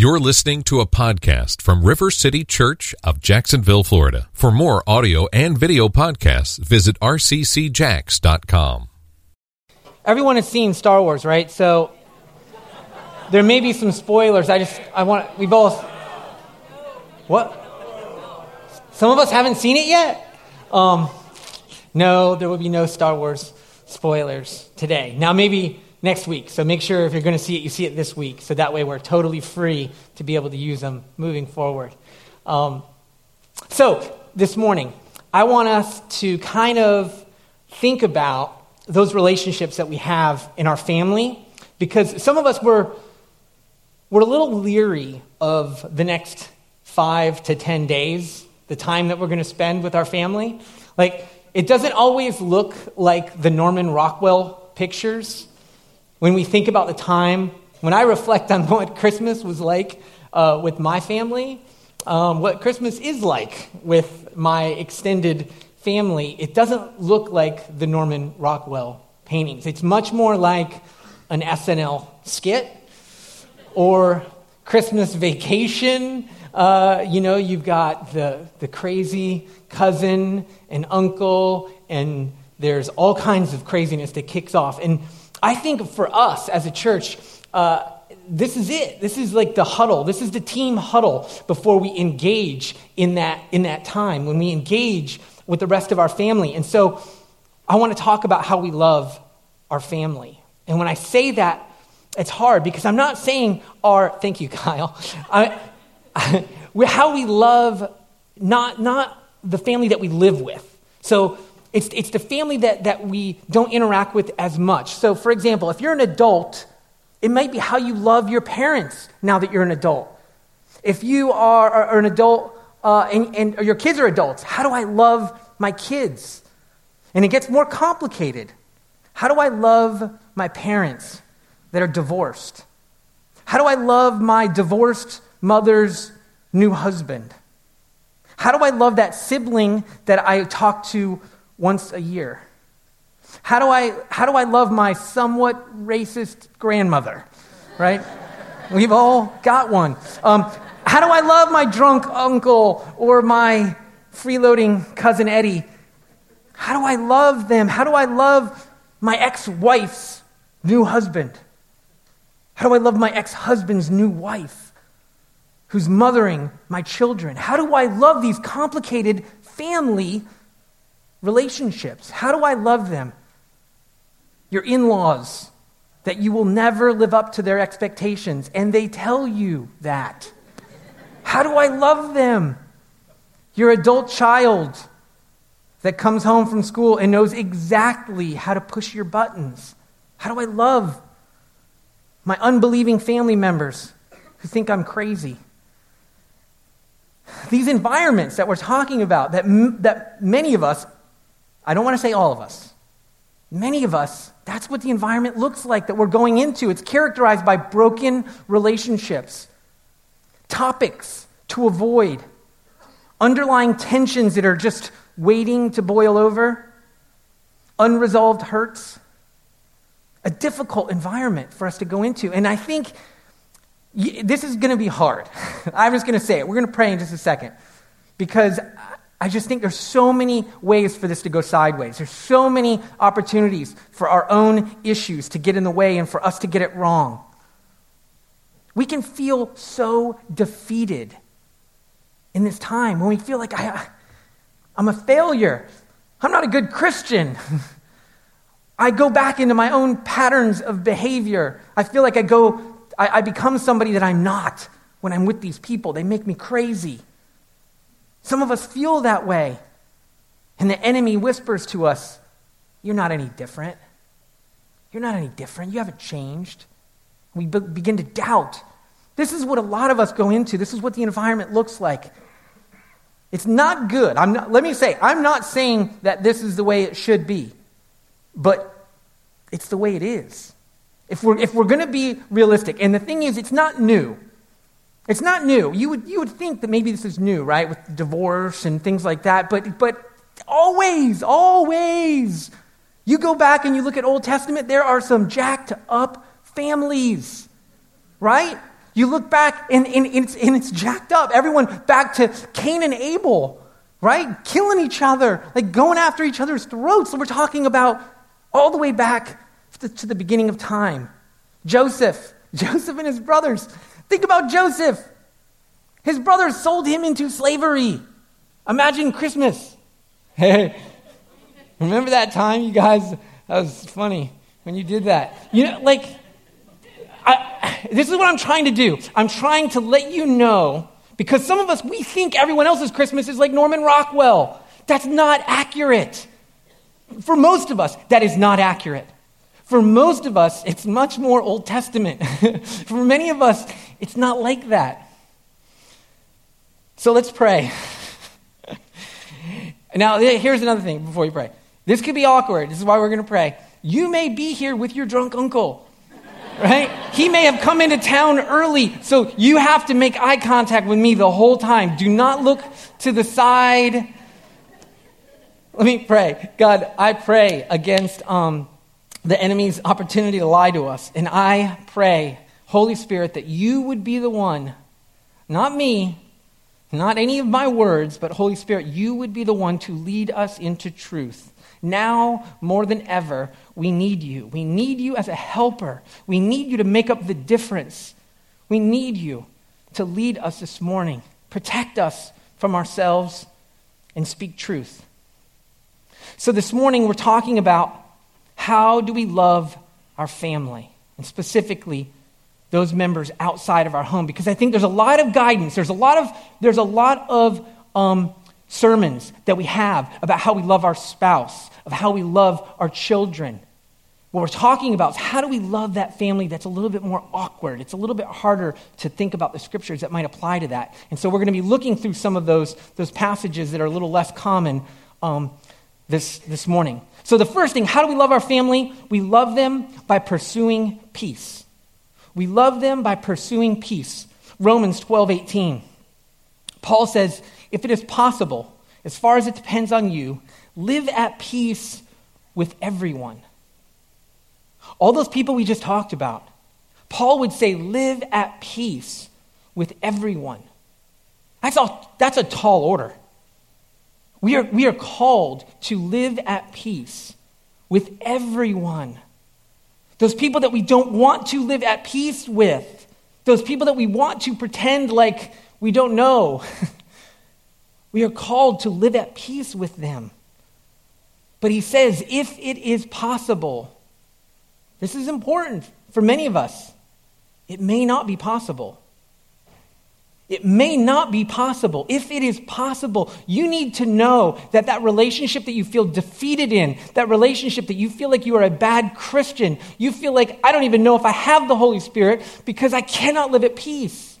You're listening to a podcast from River City Church of Jacksonville, Florida. For more audio and video podcasts, visit rccjacks.com. Everyone has seen Star Wars, right? So there may be some spoilers. I just, I want, we both, what? Some of us haven't seen it yet? Um, no, there will be no Star Wars spoilers today. Now, maybe next week. So make sure if you're going to see it, you see it this week. So that way we're totally free to be able to use them moving forward. Um, so this morning, I want us to kind of think about those relationships that we have in our family because some of us were, were a little leery of the next five to ten days, the time that we're going to spend with our family. Like, it doesn't always look like the Norman Rockwell pictures when we think about the time, when I reflect on what Christmas was like uh, with my family, um, what Christmas is like with my extended family, it doesn't look like the Norman Rockwell paintings. It's much more like an SNL skit or Christmas vacation. Uh, you know, you've got the, the crazy cousin and uncle, and there's all kinds of craziness that kicks off. And I think for us as a church, uh, this is it. This is like the huddle. This is the team huddle before we engage in that, in that time, when we engage with the rest of our family. And so I want to talk about how we love our family. And when I say that, it's hard because I'm not saying our, thank you, Kyle, I, I, how we love not, not the family that we live with. So it's, it's the family that, that we don't interact with as much. So, for example, if you're an adult, it might be how you love your parents now that you're an adult. If you are, are an adult uh, and, and your kids are adults, how do I love my kids? And it gets more complicated. How do I love my parents that are divorced? How do I love my divorced mother's new husband? How do I love that sibling that I talk to once a year? How do I, how do I love my somewhat racist grandmother? Right? We've all got one. Um, how do I love my drunk uncle or my freeloading cousin Eddie? How do I love them? How do I love my ex wife's new husband? How do I love my ex husband's new wife who's mothering my children? How do I love these complicated family relationships. How do I love them? Your in laws, that you will never live up to their expectations, and they tell you that. How do I love them? Your adult child that comes home from school and knows exactly how to push your buttons. How do I love my unbelieving family members who think I'm crazy? These environments that we're talking about, that, m- that many of us I don't want to say all of us. Many of us, that's what the environment looks like that we're going into. It's characterized by broken relationships, topics to avoid, underlying tensions that are just waiting to boil over, unresolved hurts. A difficult environment for us to go into. And I think this is going to be hard. I'm just going to say it. We're going to pray in just a second because I just think there's so many ways for this to go sideways. There's so many opportunities for our own issues to get in the way and for us to get it wrong. We can feel so defeated in this time when we feel like I, I'm a failure. I'm not a good Christian. I go back into my own patterns of behavior. I feel like I go, I, I become somebody that I'm not when I'm with these people. They make me crazy. Some of us feel that way. And the enemy whispers to us, You're not any different. You're not any different. You haven't changed. We be- begin to doubt. This is what a lot of us go into. This is what the environment looks like. It's not good. I'm not, let me say, I'm not saying that this is the way it should be, but it's the way it is. If we're, if we're going to be realistic, and the thing is, it's not new. It's not new. You would, you would think that maybe this is new, right, with divorce and things like that, but, but always, always. You go back and you look at Old Testament, there are some jacked up families, right? You look back and, and, it's, and it's jacked up. Everyone back to Cain and Abel, right? Killing each other, like going after each other's throats. So we're talking about all the way back to, to the beginning of time. Joseph, Joseph and his brothers. Think about Joseph. His brothers sold him into slavery. Imagine Christmas. Hey, remember that time, you guys? That was funny when you did that. You know, like, I, this is what I'm trying to do. I'm trying to let you know, because some of us, we think everyone else's Christmas is like Norman Rockwell. That's not accurate. For most of us, that is not accurate. For most of us, it's much more Old Testament. For many of us, it's not like that. So let's pray. now, here's another thing before you pray. This could be awkward. This is why we're going to pray. You may be here with your drunk uncle, right? he may have come into town early, so you have to make eye contact with me the whole time. Do not look to the side. Let me pray. God, I pray against um, the enemy's opportunity to lie to us. And I pray, Holy Spirit, that you would be the one, not me, not any of my words, but Holy Spirit, you would be the one to lead us into truth. Now, more than ever, we need you. We need you as a helper. We need you to make up the difference. We need you to lead us this morning, protect us from ourselves, and speak truth. So, this morning, we're talking about how do we love our family, and specifically those members outside of our home, because I think there's a lot of guidance. There's a lot of, there's a lot of um, sermons that we have about how we love our spouse, of how we love our children. What we're talking about is how do we love that family that's a little bit more awkward? It's a little bit harder to think about the scriptures that might apply to that. And so we're going to be looking through some of those, those passages that are a little less common um, this, this morning. So, the first thing, how do we love our family? We love them by pursuing peace. We love them by pursuing peace. Romans 12, 18. Paul says, if it is possible, as far as it depends on you, live at peace with everyone. All those people we just talked about, Paul would say, live at peace with everyone. That's, all, that's a tall order. We are, we are called to live at peace with everyone. Those people that we don't want to live at peace with, those people that we want to pretend like we don't know. we are called to live at peace with them. But he says, if it is possible, this is important for many of us, it may not be possible. It may not be possible. If it is possible, you need to know that that relationship that you feel defeated in, that relationship that you feel like you are a bad Christian, you feel like, I don't even know if I have the Holy Spirit because I cannot live at peace.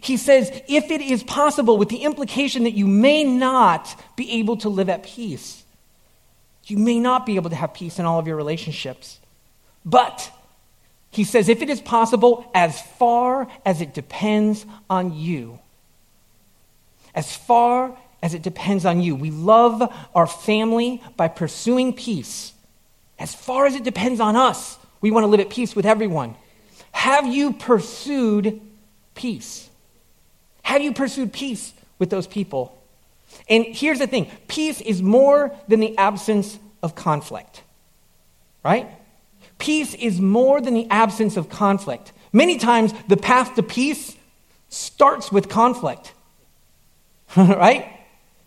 He says, if it is possible, with the implication that you may not be able to live at peace, you may not be able to have peace in all of your relationships. But he says, if it is possible, as far as it depends on you. As far as it depends on you. We love our family by pursuing peace. As far as it depends on us, we want to live at peace with everyone. Have you pursued peace? Have you pursued peace with those people? And here's the thing peace is more than the absence of conflict, right? Peace is more than the absence of conflict. Many times, the path to peace starts with conflict, right?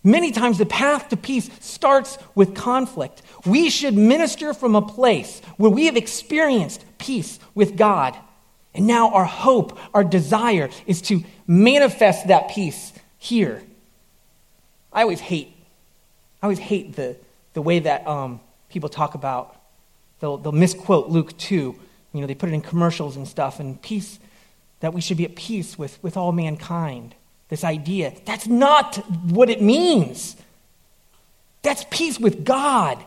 Many times, the path to peace starts with conflict. We should minister from a place where we have experienced peace with God. And now, our hope, our desire is to manifest that peace here. I always hate, I always hate the, the way that um, people talk about they'll, they'll misquote Luke 2. You know, they put it in commercials and stuff, and peace, that we should be at peace with, with all mankind. This idea. That's not what it means. That's peace with God.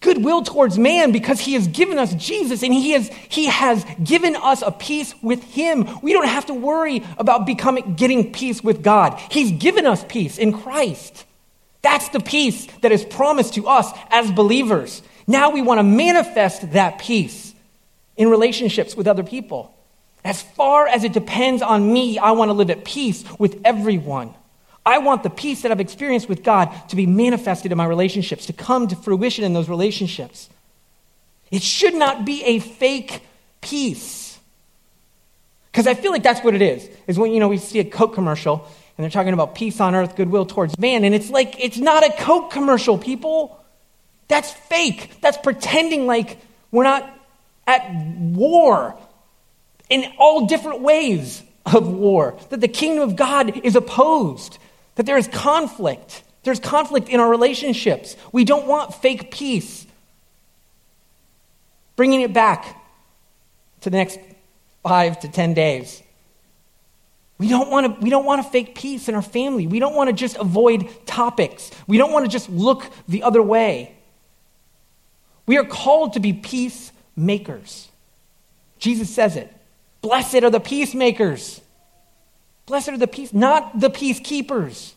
Goodwill towards man because he has given us Jesus and he has, he has given us a peace with him. We don't have to worry about becoming, getting peace with God. He's given us peace in Christ. That's the peace that is promised to us as believers. Now we want to manifest that peace in relationships with other people. As far as it depends on me, I want to live at peace with everyone. I want the peace that I've experienced with God to be manifested in my relationships, to come to fruition in those relationships. It should not be a fake peace. Because I feel like that's what it is. Is when, you know, we see a Coke commercial and they're talking about peace on earth, goodwill towards man, and it's like, it's not a Coke commercial, people. That's fake. That's pretending like we're not at war in all different ways of war, that the kingdom of God is opposed, that there is conflict. There's conflict in our relationships. We don't want fake peace. Bringing it back to the next five to ten days. We don't, want to, we don't want to fake peace in our family. We don't want to just avoid topics. We don't want to just look the other way. We are called to be peacemakers. Jesus says it. Blessed are the peacemakers. Blessed are the peace, not the peacekeepers.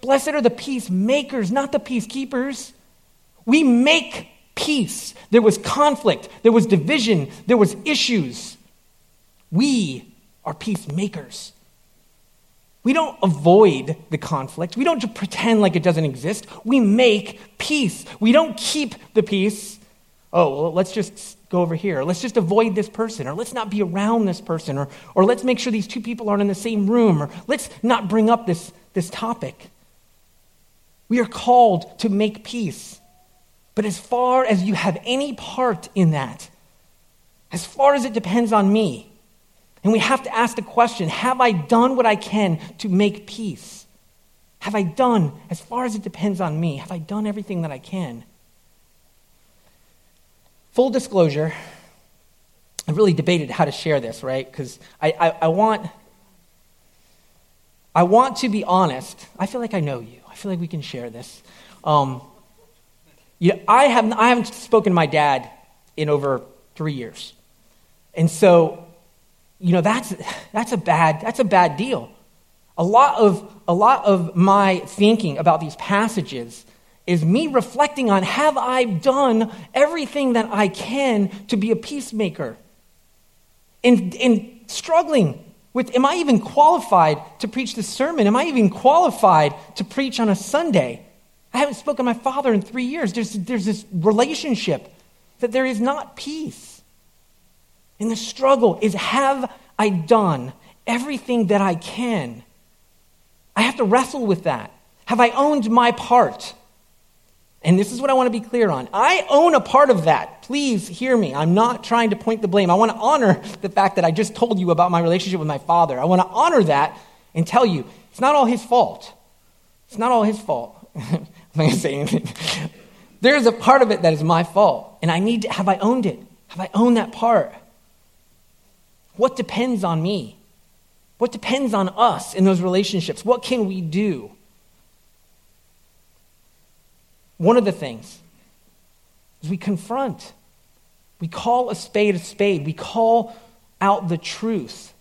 Blessed are the peacemakers, not the peacekeepers. We make peace. There was conflict, there was division, there was issues. We are peacemakers. We don't avoid the conflict. We don't just pretend like it doesn't exist. We make peace. We don't keep the peace. Oh, well, let's just go over here. Let's just avoid this person, or let's not be around this person, or, or let's make sure these two people aren't in the same room, or let's not bring up this, this topic. We are called to make peace. But as far as you have any part in that, as far as it depends on me, and we have to ask the question Have I done what I can to make peace? Have I done, as far as it depends on me, have I done everything that I can? Full disclosure, I really debated how to share this, right? Because I, I, I, want. I want to be honest. I feel like I know you. I feel like we can share this. Um, you know, I, have, I haven't spoken to my dad in over three years. And so you know, that's, that's, a bad, that's a bad deal. A lot, of, a lot of my thinking about these passages is me reflecting on have I done everything that I can to be a peacemaker? In, in struggling with, am I even qualified to preach this sermon? Am I even qualified to preach on a Sunday? I haven't spoken to my father in three years. There's, there's this relationship that there is not peace. And the struggle is have I done everything that I can? I have to wrestle with that. Have I owned my part? And this is what I want to be clear on. I own a part of that. Please hear me. I'm not trying to point the blame. I want to honor the fact that I just told you about my relationship with my father. I want to honor that and tell you it's not all his fault. It's not all his fault. I'm not going to say anything. There's a part of it that is my fault. And I need to, have I owned it? Have I owned that part? What depends on me? What depends on us in those relationships? What can we do? One of the things is we confront. We call a spade a spade. We call out the truth.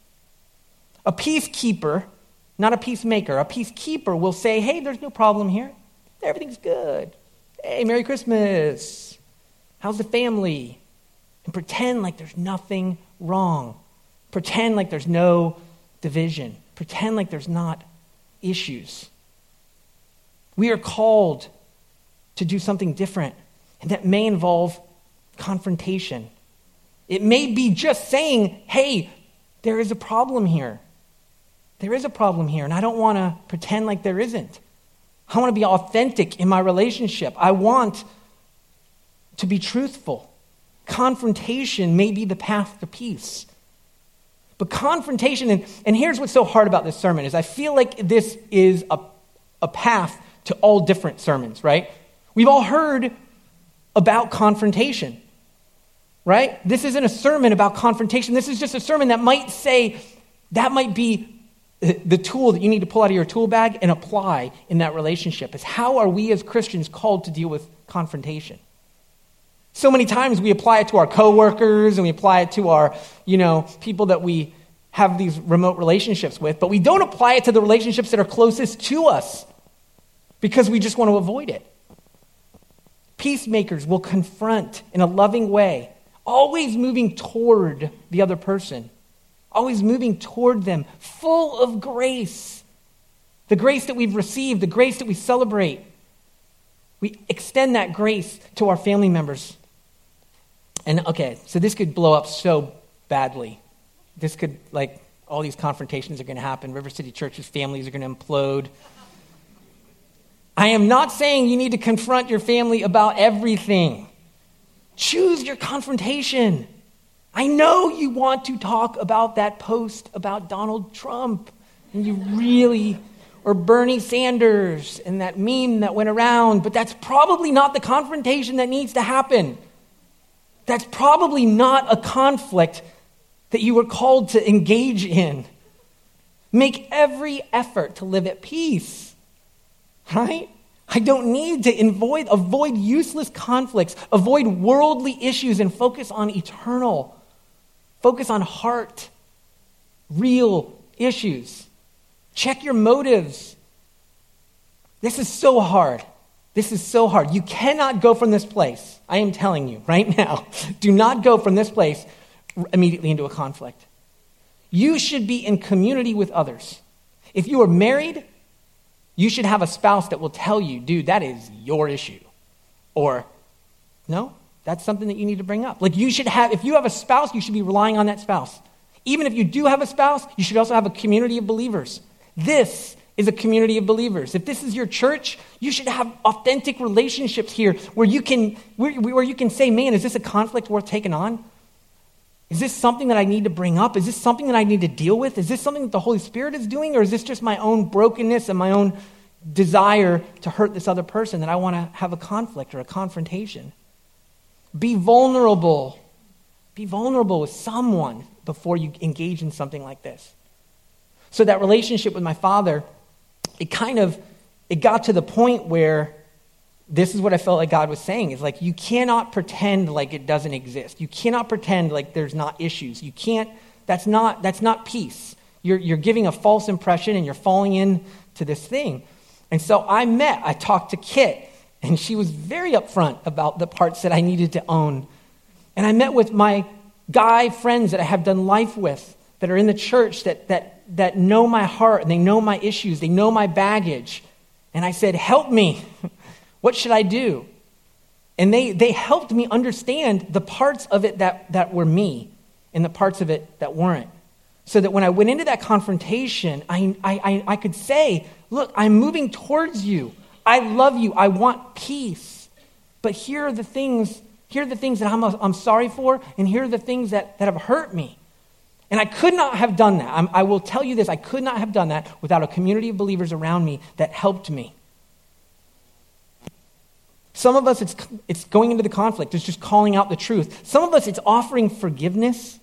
A peacekeeper, not a peacemaker, a peacekeeper will say, hey, there's no problem here. Everything's good. Hey, Merry Christmas. How's the family? And pretend like there's nothing wrong. Pretend like there's no division. Pretend like there's not issues. We are called to do something different, and that may involve confrontation. It may be just saying, hey, there is a problem here. There is a problem here, and I don't want to pretend like there isn't. I want to be authentic in my relationship. I want to be truthful. Confrontation may be the path to peace. But confrontation, and, and here's what's so hard about this sermon, is I feel like this is a, a path to all different sermons, right? We've all heard about confrontation, right? This isn't a sermon about confrontation. This is just a sermon that might say that might be the tool that you need to pull out of your tool bag and apply in that relationship. Is how are we as Christians called to deal with confrontation? So many times we apply it to our coworkers and we apply it to our, you know, people that we have these remote relationships with, but we don't apply it to the relationships that are closest to us because we just want to avoid it. Peacemakers will confront in a loving way, always moving toward the other person, always moving toward them, full of grace. The grace that we've received, the grace that we celebrate. We extend that grace to our family members. And okay, so this could blow up so badly. This could, like, all these confrontations are going to happen. River City Church's families are going to implode. I am not saying you need to confront your family about everything. Choose your confrontation. I know you want to talk about that post about Donald Trump, and you really, or Bernie Sanders, and that meme that went around, but that's probably not the confrontation that needs to happen. That's probably not a conflict that you were called to engage in. Make every effort to live at peace, right? I don't need to avoid, avoid useless conflicts, avoid worldly issues, and focus on eternal. Focus on heart, real issues. Check your motives. This is so hard. This is so hard. You cannot go from this place. I am telling you right now. Do not go from this place immediately into a conflict. You should be in community with others. If you are married, you should have a spouse that will tell you, dude, that is your issue. Or, no, that's something that you need to bring up. Like, you should have, if you have a spouse, you should be relying on that spouse. Even if you do have a spouse, you should also have a community of believers. This is a community of believers. If this is your church, you should have authentic relationships here where you can, where, where you can say, man, is this a conflict worth taking on? Is this something that I need to bring up? Is this something that I need to deal with? Is this something that the Holy Spirit is doing? Or is this just my own brokenness and my own desire to hurt this other person that I want to have a conflict or a confrontation? Be vulnerable. Be vulnerable with someone before you engage in something like this. So that relationship with my father, it kind of it got to the point where this is what I felt like God was saying is like, you cannot pretend like it doesn't exist. You cannot pretend like there's not issues. You can't, that's not, that's not peace. You're, you're giving a false impression and you're falling into this thing. And so I met, I talked to Kit, and she was very upfront about the parts that I needed to own. And I met with my guy friends that I have done life with that are in the church that, that, that know my heart and they know my issues, they know my baggage. And I said, Help me. What should I do? And they, they helped me understand the parts of it that, that were me and the parts of it that weren't. So that when I went into that confrontation, I, I, I could say, Look, I'm moving towards you. I love you. I want peace. But here are the things, here are the things that I'm, I'm sorry for, and here are the things that, that have hurt me. And I could not have done that. I'm, I will tell you this I could not have done that without a community of believers around me that helped me. Some of us, it's, it's going into the conflict, it's just calling out the truth. Some of us, it's offering forgiveness.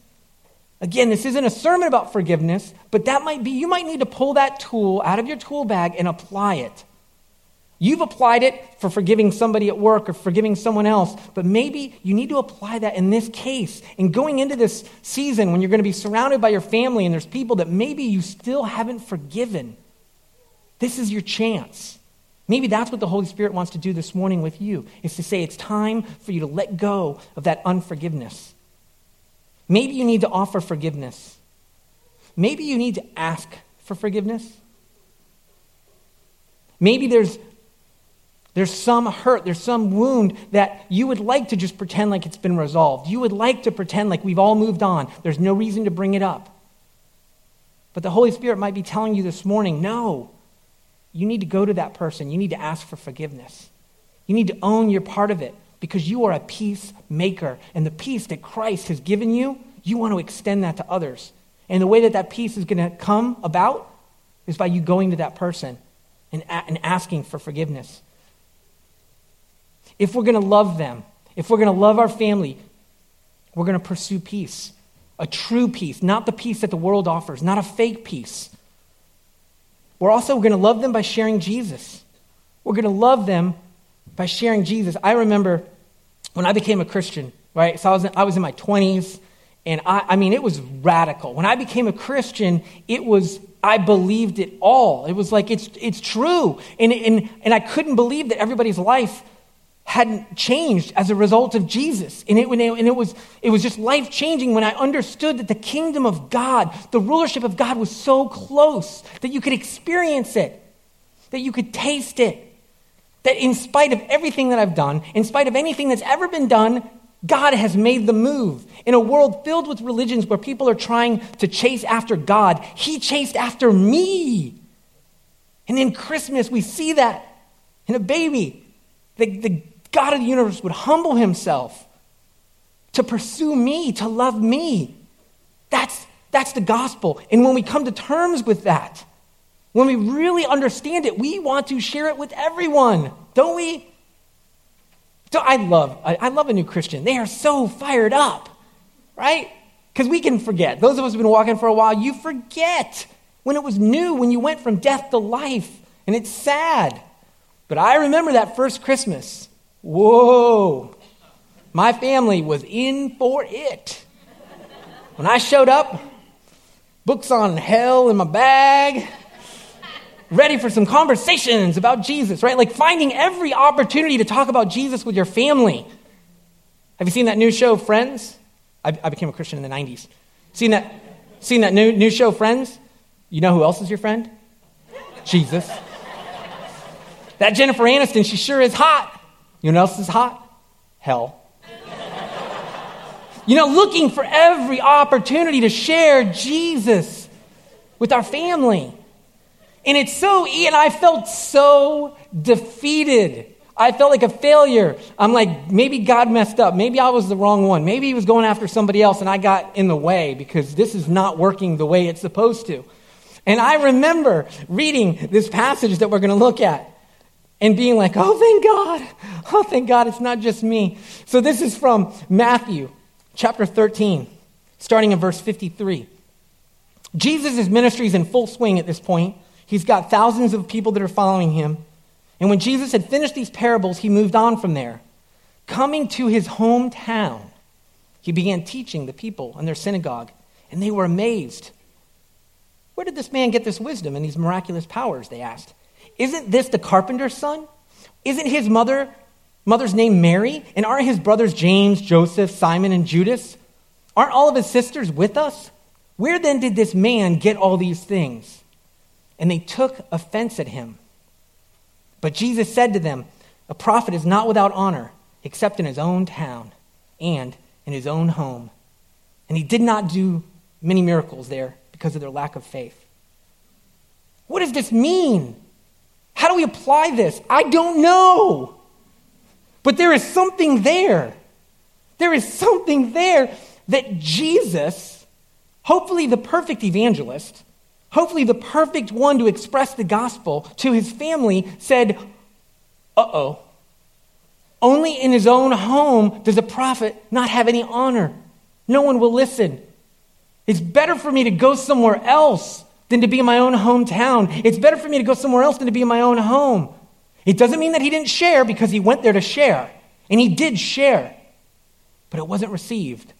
Again, this isn't a sermon about forgiveness, but that might be, you might need to pull that tool out of your tool bag and apply it. You've applied it for forgiving somebody at work or forgiving someone else, but maybe you need to apply that in this case. And going into this season when you're going to be surrounded by your family and there's people that maybe you still haven't forgiven, this is your chance. Maybe that's what the Holy Spirit wants to do this morning with you, is to say it's time for you to let go of that unforgiveness. Maybe you need to offer forgiveness. Maybe you need to ask for forgiveness. Maybe there's, there's some hurt, there's some wound that you would like to just pretend like it's been resolved. You would like to pretend like we've all moved on. There's no reason to bring it up. But the Holy Spirit might be telling you this morning no, you need to go to that person. You need to ask for forgiveness. You need to own your part of it because you are a peacemaker. And the peace that Christ has given you, you want to extend that to others. And the way that that peace is going to come about is by you going to that person and, and asking for forgiveness. If we're going to love them, if we're going to love our family, we're going to pursue peace. A true peace, not the peace that the world offers, not a fake peace. We're also going to love them by sharing Jesus. We're going to love them by sharing Jesus. I remember when I became a Christian, right? So I was in, I was in my 20s, and I, I mean, it was radical. When I became a Christian, it was, I believed it all. It was like, it's, it's true. And, and, and I couldn't believe that everybody's life hadn't changed as a result of Jesus. And it, and it, was, it was just life changing when I understood that the kingdom of God, the rulership of God, was so close that you could experience it, that you could taste it. That in spite of everything that I've done, in spite of anything that's ever been done, God has made the move. In a world filled with religions where people are trying to chase after God, He chased after me. And in Christmas, we see that in a baby. The, the God of the universe would humble Himself to pursue me, to love me. That's, that's the gospel. And when we come to terms with that, when we really understand it, we want to share it with everyone, don't we? So I love, I, love a new Christian. They are so fired up, right? Because we can forget. Those of us who've been walking for a while, you forget when it was new, when you went from death to life, and it's sad. But I remember that first Christmas. Whoa. My family was in for it. When I showed up, books on hell in my bag, ready for some conversations about Jesus, right? Like finding every opportunity to talk about Jesus with your family. Have you seen that new show, Friends? I, I became a Christian in the 90s. Seen that, seen that new, new show, Friends? You know who else is your friend? Jesus. That Jennifer Aniston, she sure is hot. You know what else is hot? Hell. You know, looking for every opportunity to share Jesus with our family. And it's so, and I felt so defeated. I felt like a failure. I'm like, maybe God messed up. Maybe I was the wrong one. Maybe he was going after somebody else and I got in the way because this is not working the way it's supposed to. And I remember reading this passage that we're going to look at and being like, oh, thank God. Oh, thank God it's not just me. So this is from Matthew chapter 13, starting in verse 53. Jesus' ministry is in full swing at this point. He's got thousands of people that are following him. And when Jesus had finished these parables, he moved on from there. Coming to his hometown, he began teaching the people in their synagogue, and they were amazed. Where did this man get this wisdom and these miraculous powers? They asked. Isn't this the carpenter's son? Isn't his mother mother's name Mary? And aren't his brothers James, Joseph, Simon, and Judas? Aren't all of his sisters with us? Where then did this man get all these things? and they took offense at him. But Jesus said to them, A prophet is not without honor except in his own town and in his own home. And he did not do many miracles there because of their lack of faith. What does this mean? How do we apply this? I don't know. But there is something there. There is something there that Jesus, hopefully the perfect evangelist, hopefully the perfect one to express the gospel to his family, said, Uh oh. Only in his own home does a prophet not have any honor. No one will listen. It's better for me to go somewhere else than to be in my own hometown. It's better for me to go somewhere else than to be in my own home. It doesn't mean that he didn't share because he went there to share. And he did share, but it wasn't received.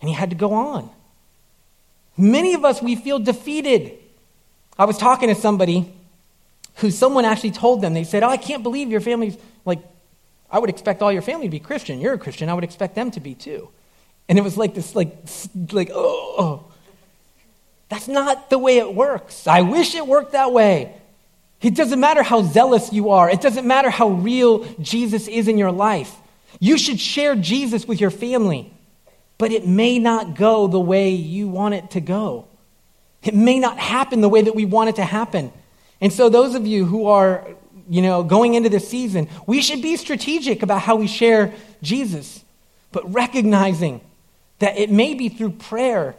And he had to go on. Many of us, we feel defeated. I was talking to somebody who someone actually told them, they said, Oh, I can't believe your family's like, I would expect all your family to be Christian. You're a Christian. I would expect them to be too. And it was like this, like, like, oh, oh. That's not the way it works. I wish it worked that way. It doesn't matter how zealous you are, it doesn't matter how real Jesus is in your life. You should share Jesus with your family but it may not go the way you want it to go. It may not happen the way that we want it to happen. And so, those of you who are, you know, going into this season, we should be strategic about how we share Jesus, but recognizing that it may be through prayer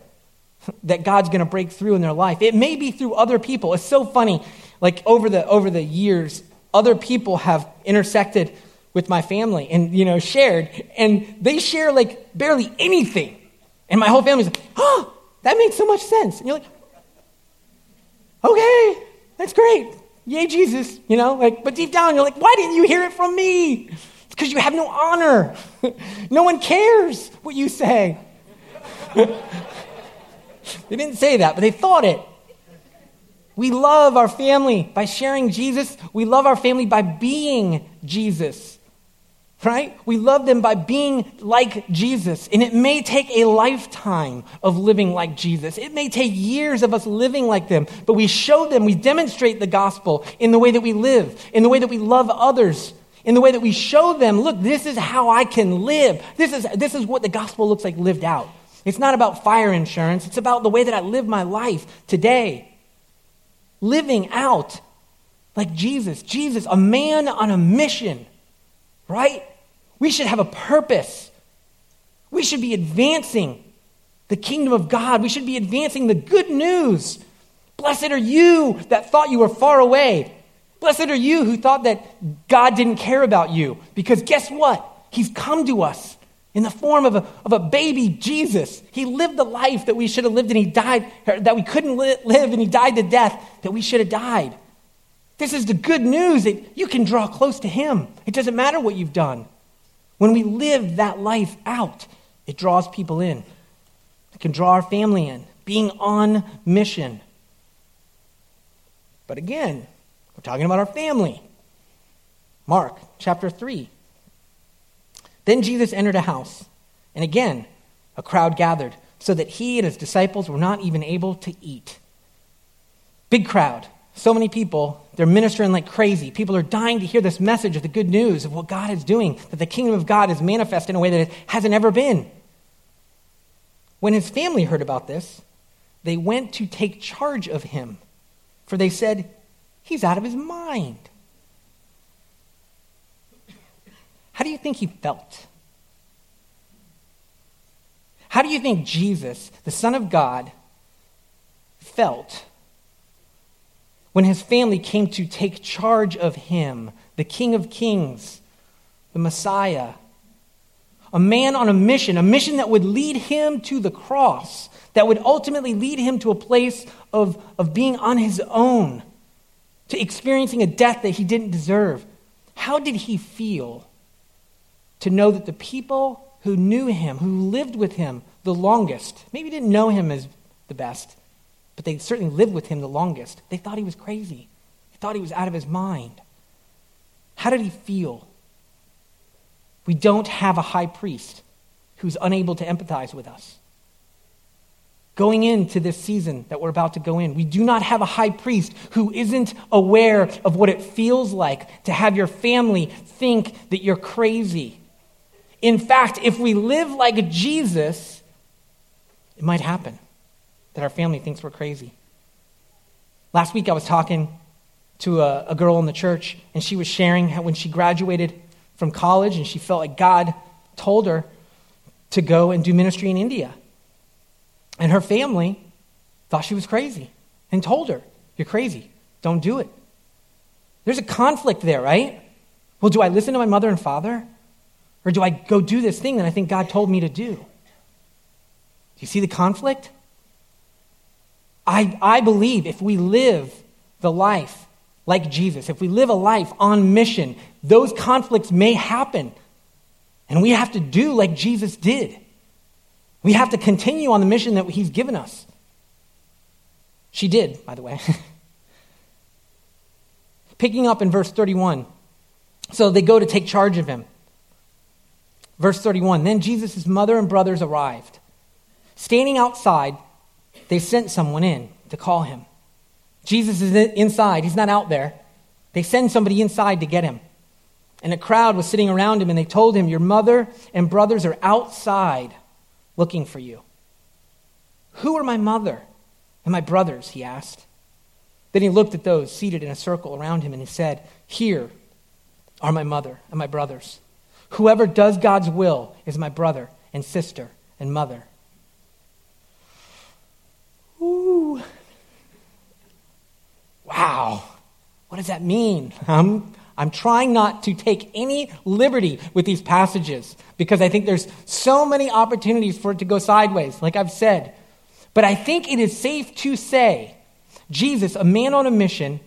that God's going to break through in their life. It may be through other people. It's so funny. Like over the over the years, other people have intersected with my family and, you know, shared. And they share like barely anything. And my whole family's like, oh, that makes so much sense. And you're like, okay, that's great. Yay, Jesus. You know, like, but deep down, you're like, why didn't you hear it from me? It's because you have no honor. no one cares what you say. they didn't say that, but they thought it. We love our family by sharing Jesus. We love our family by being Jesus. right? We love them by being like Jesus. And it may take a lifetime of living like Jesus. It may take years of us living like them, but we show them, we demonstrate the gospel in the way that we live, in the way that we love others, in the way that we show them, look, this is how I can live. This is, this is what the gospel looks like lived out. It's not about fire insurance, it's about the way that I live my life today. Living out like Jesus. Jesus, a man on a mission right? We should have a purpose. We should be advancing the kingdom of God. We should be advancing the good news. Blessed are you that thought you were far away. Blessed are you who thought that God didn't care about you. Because guess what? He's come to us in the form of a, of a baby Jesus. He lived the life that we should have lived and he died, that we couldn't live and he died the death that we should have died. This is the good news that you can draw close to Him. It doesn't matter what you've done. When we live that life out, it draws people in. It can draw our family in, being on mission. But again, we're talking about our family. Mark chapter 3. Then Jesus entered a house, and again, a crowd gathered, so that he and his disciples were not even able to eat. Big crowd. So many people, they're ministering like crazy. People are dying to hear this message of the good news of what God is doing, that the kingdom of God is manifest in a way that it hasn't ever been. When his family heard about this, they went to take charge of him, for they said, He's out of his mind. How do you think he felt? How do you think Jesus, the Son of God, felt when his family came to take charge of him, the King of Kings, the Messiah, a man on a mission, a mission that would lead him to the cross, that would ultimately lead him to a place of, of being on his own, to experiencing a death that he didn't deserve. How did he feel to know that the people who knew him, who lived with him the longest, maybe didn't know him as the best, but they certainly lived with him the longest. They thought he was crazy, they thought he was out of his mind. How did he feel? We don't have a high priest who's unable to empathize with us. Going into this season that we're about to go in, we do not have a high priest who isn't aware of what it feels like to have your family think that you're crazy. In fact, if we live like Jesus, it might happen that our family thinks we're crazy. Last week, I was talking to a, a girl in the church, and she was sharing how when she graduated from college and she felt like God told her to go and do ministry in India. And her family thought she was crazy and told her, You're crazy. Don't do it. There's a conflict there, right? Well, do I listen to my mother and father? Or do I go do this thing that I think God told me to do? Do you see the conflict? I, I believe if we live the life like Jesus, if we live a life on mission, those conflicts may happen. And we have to do like Jesus did. We have to continue on the mission that he's given us. She did, by the way. Picking up in verse 31. So they go to take charge of him. Verse 31 Then Jesus' mother and brothers arrived. Standing outside, they sent someone in to call him. Jesus is inside, he's not out there. They send somebody inside to get him. And a crowd was sitting around him, and they told him, Your mother and brothers are outside looking for you. Who are my mother and my brothers? He asked. Then he looked at those seated in a circle around him and he said, Here are my mother and my brothers. Whoever does God's will is my brother and sister and mother. Ooh. Wow. What does that mean? I'm, I'm trying not to take any liberty with these passages because I think there's so many opportunities for it to go sideways, like I've said. But I think it is safe to say Jesus, a man on a mission,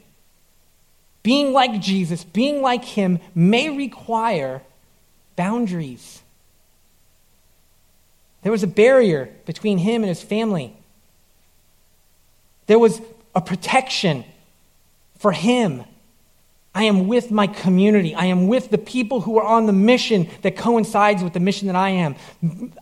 being like Jesus, being like him, may require boundaries. There was a barrier between him and his family. There was a protection for him. I am with my community. I am with the people who are on the mission that coincides with the mission that I am.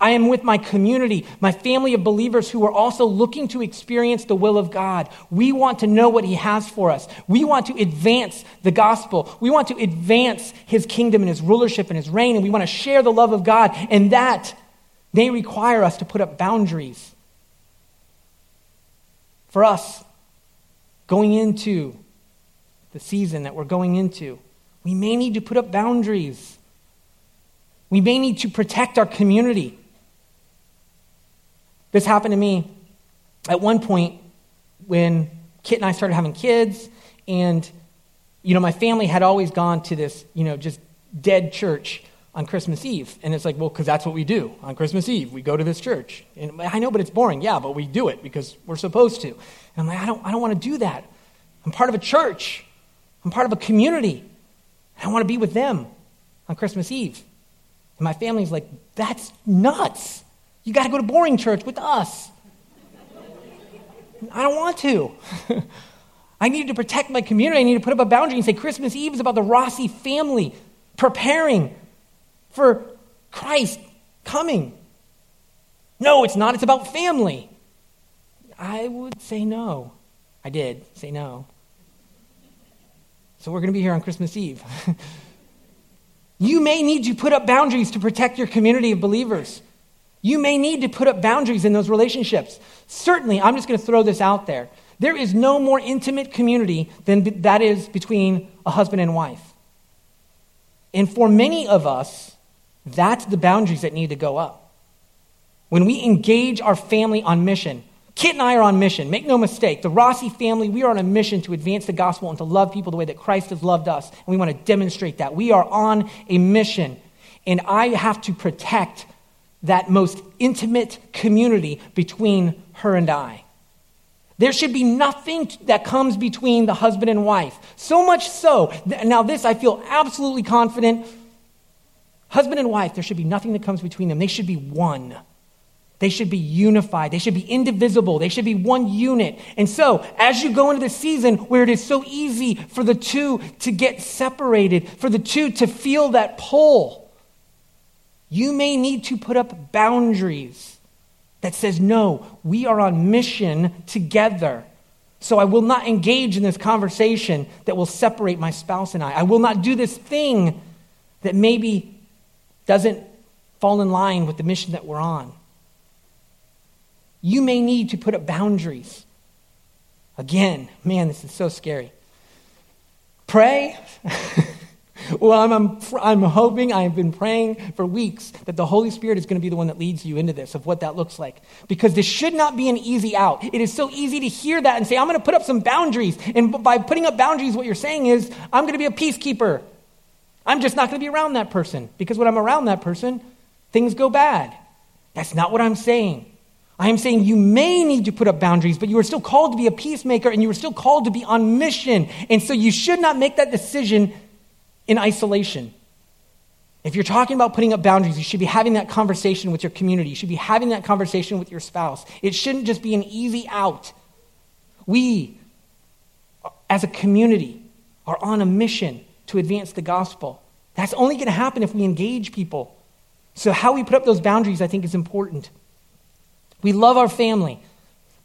I am with my community, my family of believers who are also looking to experience the will of God. We want to know what He has for us. We want to advance the gospel. We want to advance His kingdom and His rulership and His reign, and we want to share the love of God. And that may require us to put up boundaries. For us, going into the season that we're going into, we may need to put up boundaries. We may need to protect our community. This happened to me at one point when Kit and I started having kids, and you know, my family had always gone to this, you know, just dead church on Christmas Eve. And it's like, well, because that's what we do on Christmas Eve. We go to this church. And I know, but it's boring. Yeah, but we do it because we're supposed to. And I'm like, I don't, I don't want to do that. I'm part of a church. I'm part of a community. I want to be with them on Christmas Eve. And my family's like, that's nuts. You got to go to boring church with us. I don't want to. I need to protect my community. I need to put up a boundary and say Christmas Eve is about the Rossi family preparing for Christ coming. No, it's not. It's about family. I would say no. I did say no. So we're going to be here on Christmas Eve. you may need to put up boundaries to protect your community of believers. You may need to put up boundaries in those relationships. Certainly, I'm just going to throw this out there. There is no more intimate community than that is between a husband and wife. And for many of us, that's the boundaries that need to go up. When we engage our family on mission, Kit and I are on mission. Make no mistake. The Rossi family, we are on a mission to advance the gospel and to love people the way that Christ has loved us. And we want to demonstrate that. We are on a mission. And I have to protect that most intimate community between her and I. There should be nothing that comes between the husband and wife. So much so, now this I feel absolutely confident. Husband and wife, there should be nothing that comes between them. They should be one. They should be unified. They should be indivisible. They should be one unit. And so, as you go into the season where it is so easy for the two to get separated, for the two to feel that pull, you may need to put up boundaries that says, no, we are on mission together. So I will not engage in this conversation that will separate my spouse and I. I will not do this thing that maybe doesn't fall in line with the mission that we're on you may need to put up boundaries. Again, man, this is so scary. Pray. well, I'm, I'm, I'm hoping, I've been praying for weeks that the Holy Spirit is going to be the one that leads you into this, of what that looks like. Because this should not be an easy out. It is so easy to hear that and say, I'm going to put up some boundaries. And by putting up boundaries, what you're saying is, I'm going to be a peacekeeper. I'm just not going to be around that person. Because when I'm around that person, things go bad. That's not what I'm saying. I am saying you may need to put up boundaries, but you are still called to be a peacemaker and you are still called to be on mission. And so you should not make that decision in isolation. If you're talking about putting up boundaries, you should be having that conversation with your community. You should be having that conversation with your spouse. It shouldn't just be an easy out. We, as a community, are on a mission to advance the gospel. That's only going to happen if we engage people. So, how we put up those boundaries, I think, is important. We love our family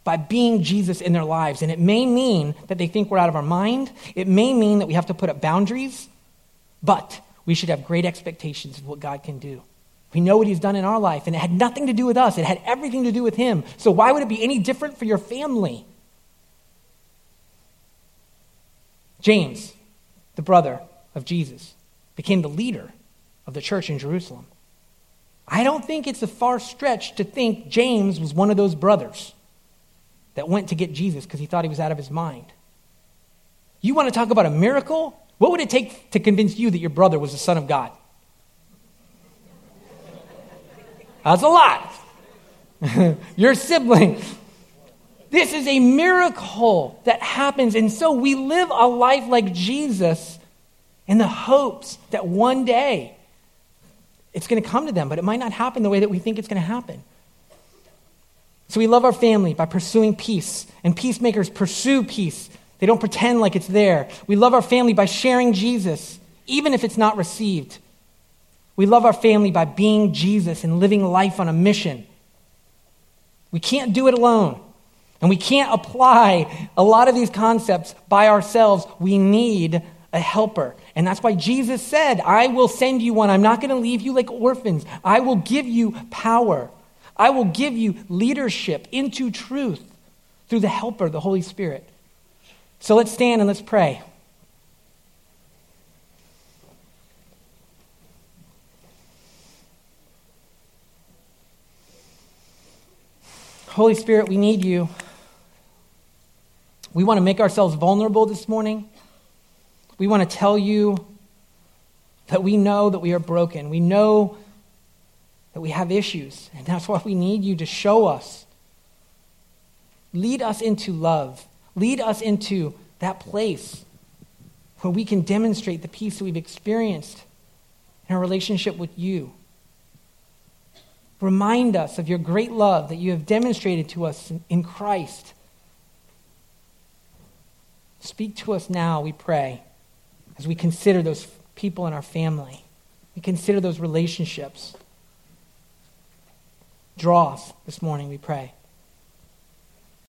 by being Jesus in their lives. And it may mean that they think we're out of our mind. It may mean that we have to put up boundaries, but we should have great expectations of what God can do. We know what He's done in our life, and it had nothing to do with us, it had everything to do with Him. So, why would it be any different for your family? James, the brother of Jesus, became the leader of the church in Jerusalem. I don't think it's a far stretch to think James was one of those brothers that went to get Jesus because he thought he was out of his mind. You want to talk about a miracle? What would it take to convince you that your brother was the Son of God? That's a lot. your sibling. This is a miracle that happens. And so we live a life like Jesus in the hopes that one day it's going to come to them, but it might not happen the way that we think it's going to happen. So we love our family by pursuing peace, and peacemakers pursue peace They don't pretend like it's there. We love our family by sharing Jesus, even if it's not received. We love our family by being Jesus and living life on a mission. We can't do it alone. And we can't apply a lot of these concepts by ourselves. We need a helper. And that's why Jesus said, I will send you one. I'm not going to leave you like orphans. I will give you power. I will give you leadership into truth through the helper, the Holy Spirit. So let's stand and let's pray. Holy Spirit, we need you. We want to make ourselves vulnerable this morning. We want to tell you that we know that we are broken. We know that we have issues, and that's why we need you to show us. Lead us into love. Lead us into that place where we can demonstrate the peace that we've experienced in our relationship with you. Remind us of your great love that you have demonstrated to us in Christ. Speak to us now, we pray, as we consider those people in our family. We consider those relationships. Draw us this morning, we pray.